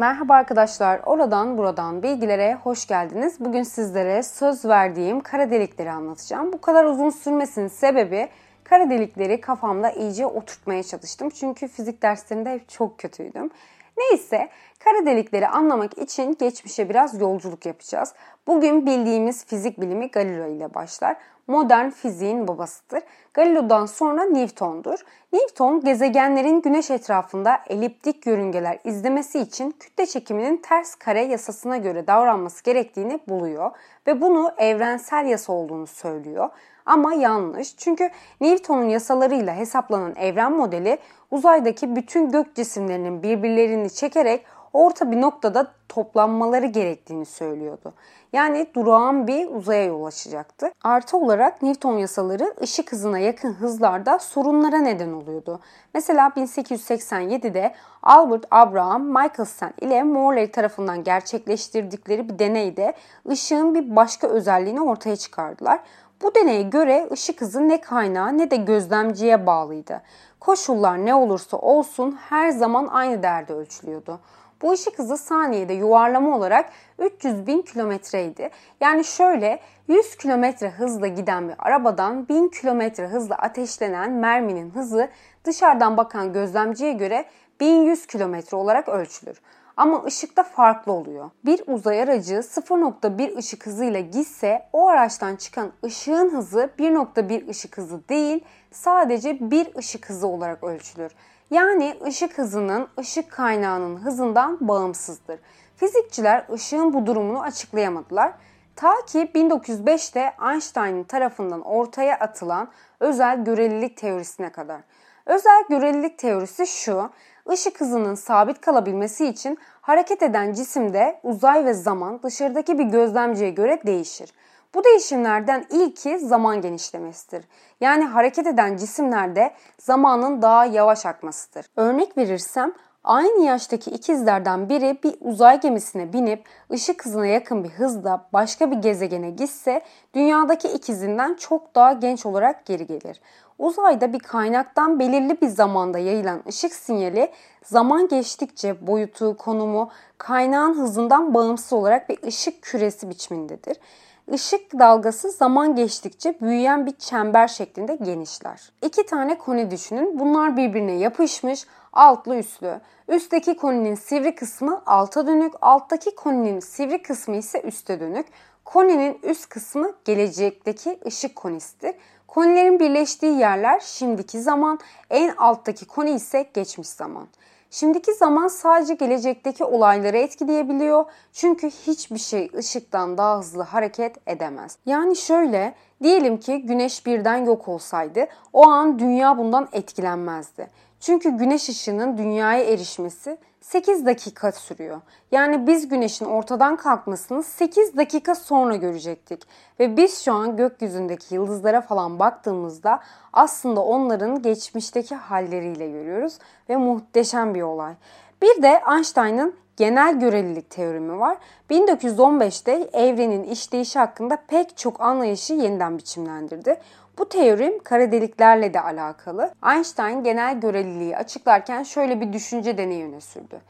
Merhaba arkadaşlar, oradan buradan bilgilere hoş geldiniz. Bugün sizlere söz verdiğim kara delikleri anlatacağım. Bu kadar uzun sürmesinin sebebi kara delikleri kafamda iyice oturtmaya çalıştım. Çünkü fizik derslerinde hep çok kötüydüm. Neyse kara delikleri anlamak için geçmişe biraz yolculuk yapacağız. Bugün bildiğimiz fizik bilimi Galileo ile başlar. Modern fiziğin babasıdır. Galileo'dan sonra Newton'dur. Newton gezegenlerin güneş etrafında eliptik yörüngeler izlemesi için kütle çekiminin ters kare yasasına göre davranması gerektiğini buluyor ve bunu evrensel yasa olduğunu söylüyor. Ama yanlış çünkü Newton'un yasalarıyla hesaplanan evren modeli uzaydaki bütün gök cisimlerinin birbirlerini çekerek orta bir noktada toplanmaları gerektiğini söylüyordu. Yani durağan bir uzaya yol açacaktı. Artı olarak Newton yasaları ışık hızına yakın hızlarda sorunlara neden oluyordu. Mesela 1887'de Albert Abraham Michelson ile Morley tarafından gerçekleştirdikleri bir deneyde ışığın bir başka özelliğini ortaya çıkardılar. Bu deneye göre ışık hızı ne kaynağı ne de gözlemciye bağlıydı. Koşullar ne olursa olsun her zaman aynı değerde ölçülüyordu. Bu ışık hızı saniyede yuvarlama olarak 300 bin kilometreydi. Yani şöyle 100 kilometre hızla giden bir arabadan 1000 kilometre hızla ateşlenen merminin hızı dışarıdan bakan gözlemciye göre 1100 kilometre olarak ölçülür. Ama ışıkta farklı oluyor. Bir uzay aracı 0.1 ışık hızıyla gitse o araçtan çıkan ışığın hızı 1.1 ışık hızı değil sadece bir ışık hızı olarak ölçülür. Yani ışık hızının ışık kaynağının hızından bağımsızdır. Fizikçiler ışığın bu durumunu açıklayamadılar. Ta ki 1905'te Einstein tarafından ortaya atılan özel görelilik teorisine kadar. Özel görelilik teorisi şu, ışık hızının sabit kalabilmesi için hareket eden cisimde uzay ve zaman dışarıdaki bir gözlemciye göre değişir. Bu değişimlerden ilki zaman genişlemesidir. Yani hareket eden cisimlerde zamanın daha yavaş akmasıdır. Örnek verirsem Aynı yaştaki ikizlerden biri bir uzay gemisine binip ışık hızına yakın bir hızda başka bir gezegene gitse dünyadaki ikizinden çok daha genç olarak geri gelir. Uzayda bir kaynaktan belirli bir zamanda yayılan ışık sinyali zaman geçtikçe boyutu, konumu kaynağın hızından bağımsız olarak bir ışık küresi biçimindedir. Işık dalgası zaman geçtikçe büyüyen bir çember şeklinde genişler. İki tane koni düşünün. Bunlar birbirine yapışmış, altlı üstlü. Üstteki koninin sivri kısmı alta dönük, alttaki koninin sivri kısmı ise üste dönük. Koninin üst kısmı gelecekteki ışık konisidir. Konilerin birleştiği yerler şimdiki zaman, en alttaki koni ise geçmiş zaman. Şimdiki zaman sadece gelecekteki olayları etkileyebiliyor. Çünkü hiçbir şey ışıktan daha hızlı hareket edemez. Yani şöyle, diyelim ki güneş birden yok olsaydı o an dünya bundan etkilenmezdi. Çünkü güneş ışığının dünyaya erişmesi 8 dakika sürüyor. Yani biz güneşin ortadan kalkmasını 8 dakika sonra görecektik. Ve biz şu an gökyüzündeki yıldızlara falan baktığımızda aslında onların geçmişteki halleriyle görüyoruz ve muhteşem bir olay. Bir de Einstein'ın genel görelilik teoremi var. 1915'te evrenin işleyişi hakkında pek çok anlayışı yeniden biçimlendirdi. Bu teorim kara deliklerle de alakalı. Einstein genel göreliliği açıklarken şöyle bir düşünce deneyi öne sürdü.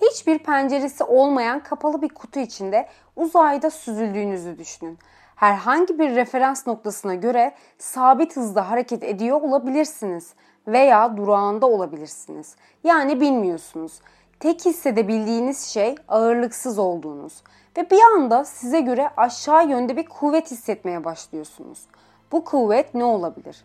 Hiçbir penceresi olmayan kapalı bir kutu içinde uzayda süzüldüğünüzü düşünün. Herhangi bir referans noktasına göre sabit hızda hareket ediyor olabilirsiniz veya durağında olabilirsiniz. Yani bilmiyorsunuz. Tek hissedebildiğiniz şey ağırlıksız olduğunuz ve bir anda size göre aşağı yönde bir kuvvet hissetmeye başlıyorsunuz. Bu kuvvet ne olabilir?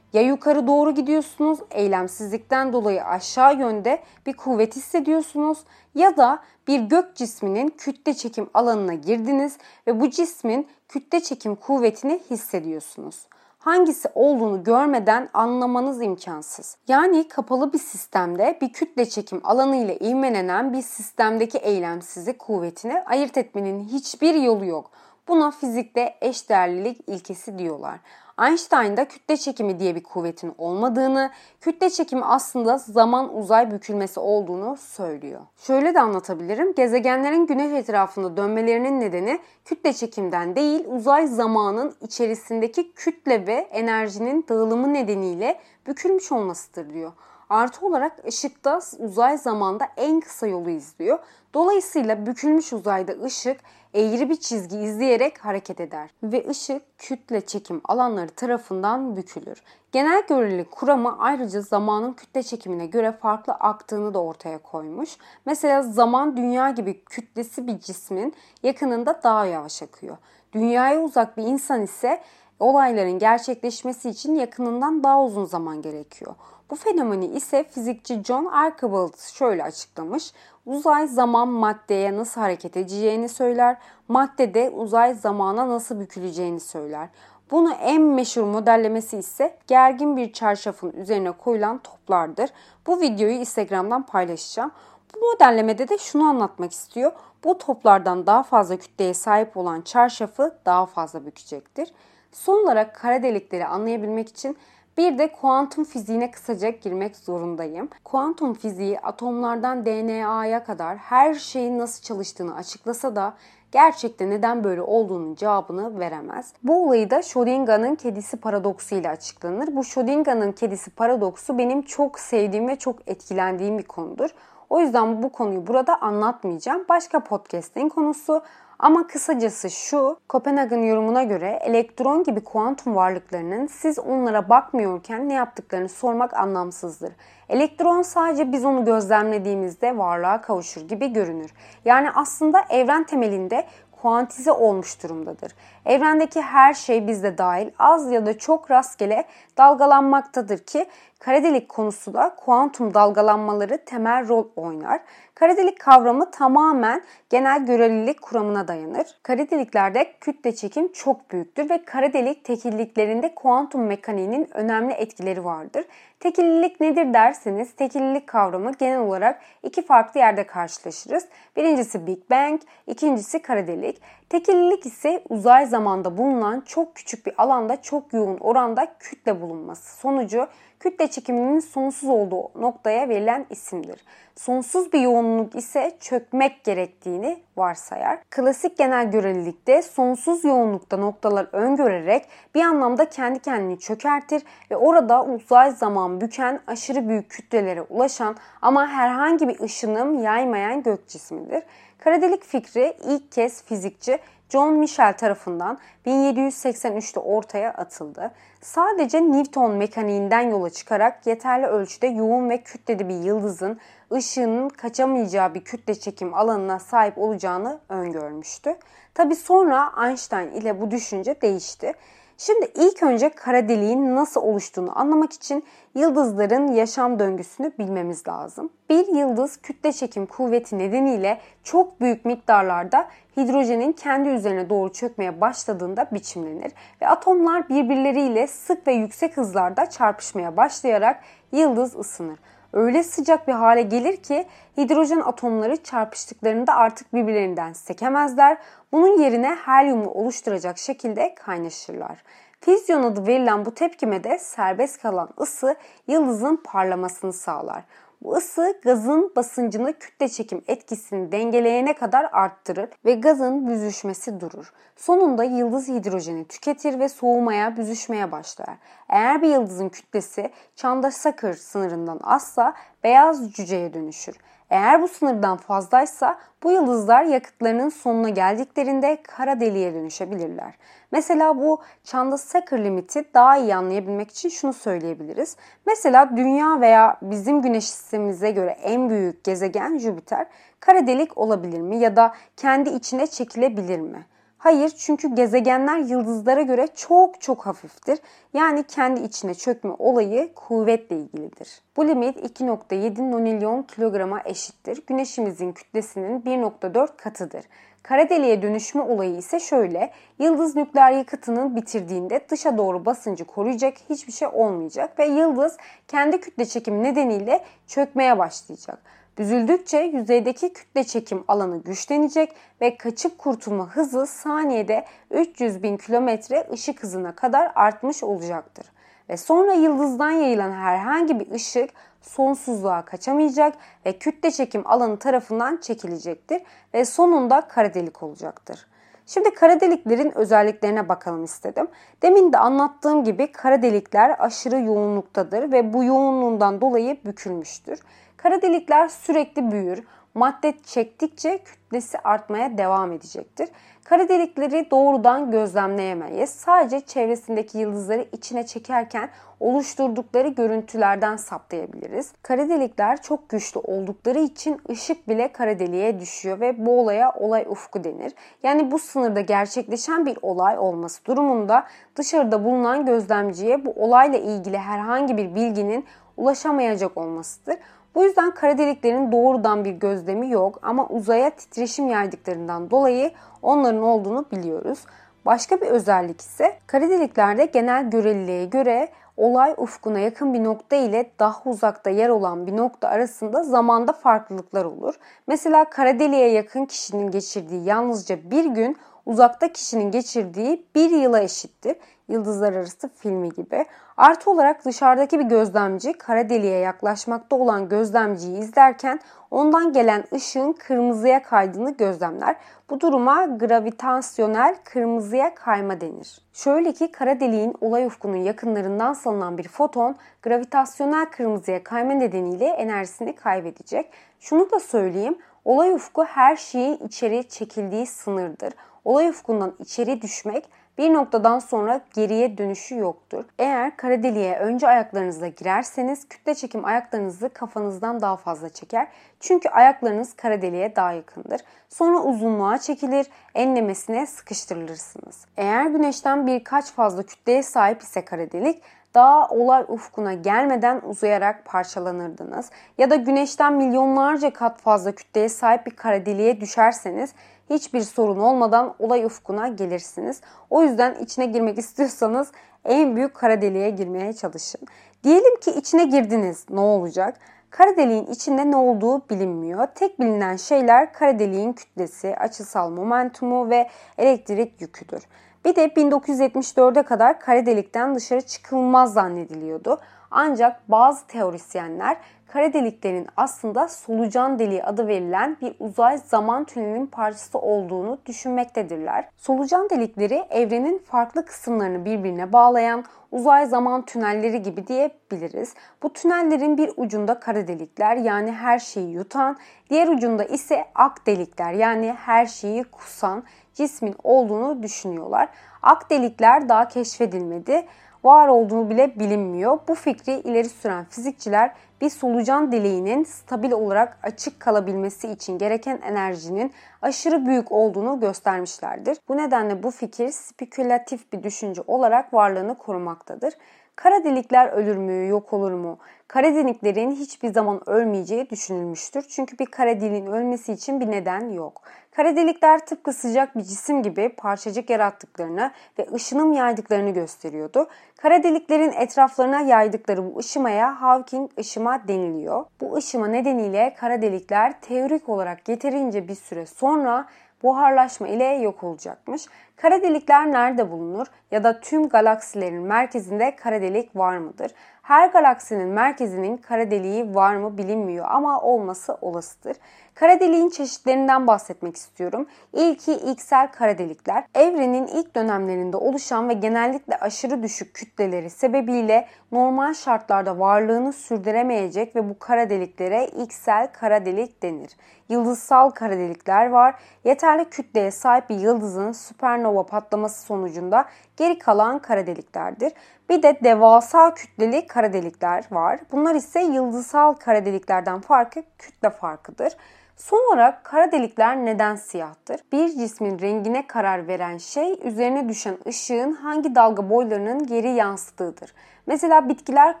Ya yukarı doğru gidiyorsunuz, eylemsizlikten dolayı aşağı yönde bir kuvvet hissediyorsunuz ya da bir gök cisminin kütle çekim alanına girdiniz ve bu cismin kütle çekim kuvvetini hissediyorsunuz. Hangisi olduğunu görmeden anlamanız imkansız. Yani kapalı bir sistemde bir kütle çekim alanı ile ivmelenen bir sistemdeki eylemsizlik kuvvetini ayırt etmenin hiçbir yolu yok. Buna fizikte eşdeğerlilik ilkesi diyorlar. Einstein'da kütle çekimi diye bir kuvvetin olmadığını, kütle çekimi aslında zaman uzay bükülmesi olduğunu söylüyor. Şöyle de anlatabilirim. Gezegenlerin güneş etrafında dönmelerinin nedeni kütle çekimden değil, uzay zamanın içerisindeki kütle ve enerjinin dağılımı nedeniyle bükülmüş olmasıdır diyor. Artı olarak ışıkta uzay zamanda en kısa yolu izliyor. Dolayısıyla bükülmüş uzayda ışık eğri bir çizgi izleyerek hareket eder ve ışık kütle çekim alanları tarafından bükülür. Genel görelilik kuramı ayrıca zamanın kütle çekimine göre farklı aktığını da ortaya koymuş. Mesela zaman dünya gibi kütlesi bir cismin yakınında daha yavaş akıyor. Dünyaya uzak bir insan ise olayların gerçekleşmesi için yakınından daha uzun zaman gerekiyor. Bu fenomeni ise fizikçi John Archibald şöyle açıklamış. Uzay zaman maddeye nasıl hareket edeceğini söyler, madde de uzay zamana nasıl büküleceğini söyler. Bunu en meşhur modellemesi ise gergin bir çarşafın üzerine koyulan toplardır. Bu videoyu Instagram'dan paylaşacağım. Bu modellemede de şunu anlatmak istiyor. Bu toplardan daha fazla kütleye sahip olan çarşafı daha fazla bükecektir. Son olarak kara delikleri anlayabilmek için bir de kuantum fiziğine kısaca girmek zorundayım. Kuantum fiziği atomlardan DNA'ya kadar her şeyin nasıl çalıştığını açıklasa da gerçekte neden böyle olduğunun cevabını veremez. Bu olayı da Schrödinger'in kedisi paradoksu ile açıklanır. Bu Schrödinger'in kedisi paradoksu benim çok sevdiğim ve çok etkilendiğim bir konudur. O yüzden bu konuyu burada anlatmayacağım. Başka podcast'in konusu. Ama kısacası şu, Kopenhag'ın yorumuna göre elektron gibi kuantum varlıklarının siz onlara bakmıyorken ne yaptıklarını sormak anlamsızdır. Elektron sadece biz onu gözlemlediğimizde varlığa kavuşur gibi görünür. Yani aslında evren temelinde kuantize olmuş durumdadır. Evrendeki her şey bizde dahil az ya da çok rastgele dalgalanmaktadır ki kara delik konusu kuantum dalgalanmaları temel rol oynar. Kara delik kavramı tamamen genel görelilik kuramına dayanır. Kara deliklerde kütle çekim çok büyüktür ve kara delik tekilliklerinde kuantum mekaniğinin önemli etkileri vardır. Tekillilik nedir derseniz tekillilik kavramı genel olarak iki farklı yerde karşılaşırız. Birincisi Big Bang, ikincisi kara delik. Tekillilik ise uzay zamanda bulunan çok küçük bir alanda çok yoğun oranda kütle bulunması. Sonucu kütle çekiminin sonsuz olduğu noktaya verilen isimdir. Sonsuz bir yoğunluk ise çökmek gerektiğini varsayar. Klasik genel görelilikte sonsuz yoğunlukta noktalar öngörerek bir anlamda kendi kendini çökertir ve orada uzay zaman büken aşırı büyük kütlelere ulaşan ama herhangi bir ışınım yaymayan gök cismidir. Kara delik fikri ilk kez fizikçi John Michel tarafından 1783'te ortaya atıldı. Sadece Newton mekaniğinden yola çıkarak yeterli ölçüde yoğun ve kütleli bir yıldızın ışığının kaçamayacağı bir kütle çekim alanına sahip olacağını öngörmüştü. Tabi sonra Einstein ile bu düşünce değişti. Şimdi ilk önce kara deliğin nasıl oluştuğunu anlamak için yıldızların yaşam döngüsünü bilmemiz lazım. Bir yıldız kütle çekim kuvveti nedeniyle çok büyük miktarlarda hidrojenin kendi üzerine doğru çökmeye başladığında biçimlenir ve atomlar birbirleriyle sık ve yüksek hızlarda çarpışmaya başlayarak yıldız ısınır öyle sıcak bir hale gelir ki hidrojen atomları çarpıştıklarında artık birbirlerinden sekemezler. Bunun yerine helyumu oluşturacak şekilde kaynaşırlar. Füzyon adı verilen bu tepkimede serbest kalan ısı yıldızın parlamasını sağlar. Bu ısı gazın basıncını kütle çekim etkisini dengeleyene kadar arttırır ve gazın büzüşmesi durur. Sonunda yıldız hidrojeni tüketir ve soğumaya, büzüşmeye başlar. Eğer bir yıldızın kütlesi Chandrasekhar sınırından azsa beyaz cüceye dönüşür. Eğer bu sınırdan fazlaysa bu yıldızlar yakıtlarının sonuna geldiklerinde kara deliğe dönüşebilirler. Mesela bu Chandrasekhar limiti daha iyi anlayabilmek için şunu söyleyebiliriz. Mesela Dünya veya bizim güneş sistemimize göre en büyük gezegen Jüpiter kara delik olabilir mi ya da kendi içine çekilebilir mi? Hayır çünkü gezegenler yıldızlara göre çok çok hafiftir. Yani kendi içine çökme olayı kuvvetle ilgilidir. Bu limit 2.7 nonilyon kilograma eşittir. Güneşimizin kütlesinin 1.4 katıdır. Kara deliğe dönüşme olayı ise şöyle. Yıldız nükleer yakıtını bitirdiğinde dışa doğru basıncı koruyacak hiçbir şey olmayacak ve yıldız kendi kütle çekimi nedeniyle çökmeye başlayacak. Büzüldükçe yüzeydeki kütle çekim alanı güçlenecek ve kaçıp kurtulma hızı saniyede 300 bin kilometre ışık hızına kadar artmış olacaktır. Ve sonra yıldızdan yayılan herhangi bir ışık sonsuzluğa kaçamayacak ve kütle çekim alanı tarafından çekilecektir ve sonunda kara delik olacaktır. Şimdi kara deliklerin özelliklerine bakalım istedim. Demin de anlattığım gibi kara delikler aşırı yoğunluktadır ve bu yoğunluğundan dolayı bükülmüştür. Kara delikler sürekli büyür. Madde çektikçe kütlesi artmaya devam edecektir. Kara delikleri doğrudan gözlemleyemeyiz. Sadece çevresindeki yıldızları içine çekerken oluşturdukları görüntülerden saptayabiliriz. Kara delikler çok güçlü oldukları için ışık bile kara deliğe düşüyor ve bu olaya olay ufku denir. Yani bu sınırda gerçekleşen bir olay olması durumunda dışarıda bulunan gözlemciye bu olayla ilgili herhangi bir bilginin ulaşamayacak olmasıdır. Bu yüzden kara deliklerin doğrudan bir gözlemi yok ama uzaya titreşim yaydıklarından dolayı onların olduğunu biliyoruz. Başka bir özellik ise kara deliklerde genel göreliliğe göre olay ufkuna yakın bir nokta ile daha uzakta yer olan bir nokta arasında zamanda farklılıklar olur. Mesela kara deliğe yakın kişinin geçirdiği yalnızca bir gün uzakta kişinin geçirdiği bir yıla eşittir. Yıldızlar Arası filmi gibi. Artı olarak dışarıdaki bir gözlemci kara deliğe yaklaşmakta olan gözlemciyi izlerken ondan gelen ışığın kırmızıya kaydığını gözlemler. Bu duruma gravitasyonel kırmızıya kayma denir. Şöyle ki kara deliğin olay ufkunun yakınlarından salınan bir foton gravitasyonel kırmızıya kayma nedeniyle enerjisini kaybedecek. Şunu da söyleyeyim, olay ufku her şeyi içeri çekildiği sınırdır. Olay ufkundan içeri düşmek bir noktadan sonra geriye dönüşü yoktur. Eğer kara deliğe önce ayaklarınızla girerseniz kütle çekim ayaklarınızı kafanızdan daha fazla çeker. Çünkü ayaklarınız kara deliğe daha yakındır. Sonra uzunluğa çekilir, enlemesine sıkıştırılırsınız. Eğer güneşten birkaç fazla kütleye sahip ise kara delik daha olay ufkuna gelmeden uzayarak parçalanırdınız. Ya da güneşten milyonlarca kat fazla kütleye sahip bir kara deliğe düşerseniz hiçbir sorun olmadan olay ufkuna gelirsiniz. O yüzden içine girmek istiyorsanız en büyük kara deliğe girmeye çalışın. Diyelim ki içine girdiniz ne olacak? Kara deliğin içinde ne olduğu bilinmiyor. Tek bilinen şeyler kara deliğin kütlesi, açısal momentumu ve elektrik yüküdür. Bir de 1974'e kadar kara delikten dışarı çıkılmaz zannediliyordu. Ancak bazı teorisyenler kara deliklerin aslında solucan deliği adı verilen bir uzay zaman tünelinin parçası olduğunu düşünmektedirler. Solucan delikleri evrenin farklı kısımlarını birbirine bağlayan uzay zaman tünelleri gibi diyebiliriz. Bu tünellerin bir ucunda kara delikler yani her şeyi yutan, diğer ucunda ise ak delikler yani her şeyi kusan cismin olduğunu düşünüyorlar. Ak delikler daha keşfedilmedi var olduğunu bile bilinmiyor. Bu fikri ileri süren fizikçiler bir solucan deliğinin stabil olarak açık kalabilmesi için gereken enerjinin aşırı büyük olduğunu göstermişlerdir. Bu nedenle bu fikir spekülatif bir düşünce olarak varlığını korumaktadır. Kara delikler ölür mü, yok olur mu? Kara deliklerin hiçbir zaman ölmeyeceği düşünülmüştür. Çünkü bir kara deliğin ölmesi için bir neden yok. Kara delikler tıpkı sıcak bir cisim gibi parçacık yarattıklarını ve ışınım yaydıklarını gösteriyordu. Kara deliklerin etraflarına yaydıkları bu ışımaya Hawking ışıma deniliyor. Bu ışıma nedeniyle kara delikler teorik olarak yeterince bir süre sonra buharlaşma ile yok olacakmış. Kara delikler nerede bulunur ya da tüm galaksilerin merkezinde kara delik var mıdır? Her galaksinin merkezinin kara deliği var mı bilinmiyor ama olması olasıdır. Kara deliğin çeşitlerinden bahsetmek istiyorum. İlki ilksel kara delikler. Evrenin ilk dönemlerinde oluşan ve genellikle aşırı düşük kütleleri sebebiyle normal şartlarda varlığını sürdüremeyecek ve bu kara deliklere ilksel kara delik denir. Yıldızsal kara delikler var. Yeterli kütleye sahip bir yıldızın süpernova patlaması sonucunda geri kalan kara deliklerdir. Bir de devasa kütleli kara delikler var. Bunlar ise yıldızsal kara deliklerden farkı kütle farkıdır. Son olarak kara delikler neden siyahtır? Bir cismin rengine karar veren şey üzerine düşen ışığın hangi dalga boylarının geri yansıdığıdır. Mesela bitkiler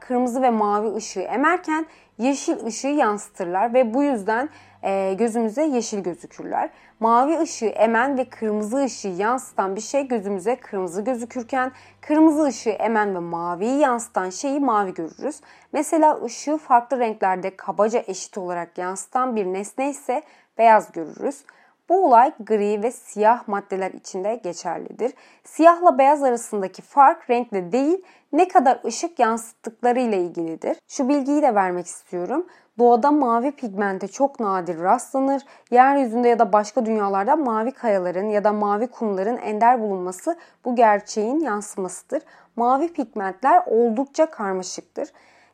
kırmızı ve mavi ışığı emerken yeşil ışığı yansıtırlar ve bu yüzden e, gözümüze yeşil gözükürler. Mavi ışığı emen ve kırmızı ışığı yansıtan bir şey gözümüze kırmızı gözükürken kırmızı ışığı emen ve maviyi yansıtan şeyi mavi görürüz. Mesela ışığı farklı renklerde kabaca eşit olarak yansıtan bir nesne ise beyaz görürüz. Bu olay gri ve siyah maddeler içinde geçerlidir. Siyahla beyaz arasındaki fark renkle değil ne kadar ışık yansıttıkları ile ilgilidir. Şu bilgiyi de vermek istiyorum. Doğada mavi pigmente çok nadir rastlanır. Yeryüzünde ya da başka dünyalarda mavi kayaların ya da mavi kumların ender bulunması bu gerçeğin yansımasıdır. Mavi pigmentler oldukça karmaşıktır.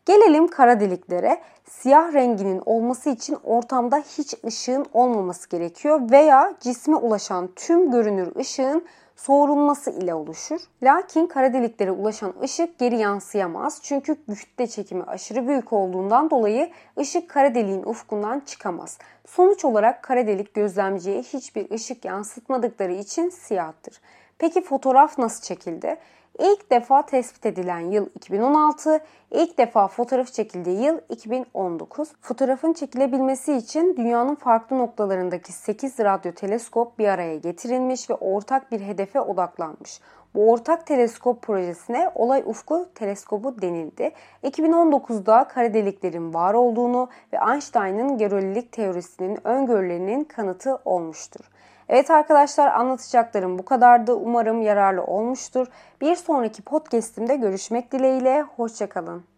Gelelim kara deliklere. Siyah renginin olması için ortamda hiç ışığın olmaması gerekiyor veya cisme ulaşan tüm görünür ışığın soğurulması ile oluşur. Lakin kara deliklere ulaşan ışık geri yansıyamaz. Çünkü kütle çekimi aşırı büyük olduğundan dolayı ışık kara deliğin ufkundan çıkamaz. Sonuç olarak kara delik gözlemciye hiçbir ışık yansıtmadıkları için siyahtır. Peki fotoğraf nasıl çekildi? İlk defa tespit edilen yıl 2016, ilk defa fotoğraf çekildiği yıl 2019. Fotoğrafın çekilebilmesi için dünyanın farklı noktalarındaki 8 radyo teleskop bir araya getirilmiş ve ortak bir hedefe odaklanmış. Bu ortak teleskop projesine Olay Ufku Teleskobu denildi. 2019'da kara deliklerin var olduğunu ve Einstein'ın görelilik teorisinin öngörülerinin kanıtı olmuştur. Evet arkadaşlar anlatacaklarım bu kadardı. Umarım yararlı olmuştur. Bir sonraki podcast'imde görüşmek dileğiyle. Hoşçakalın.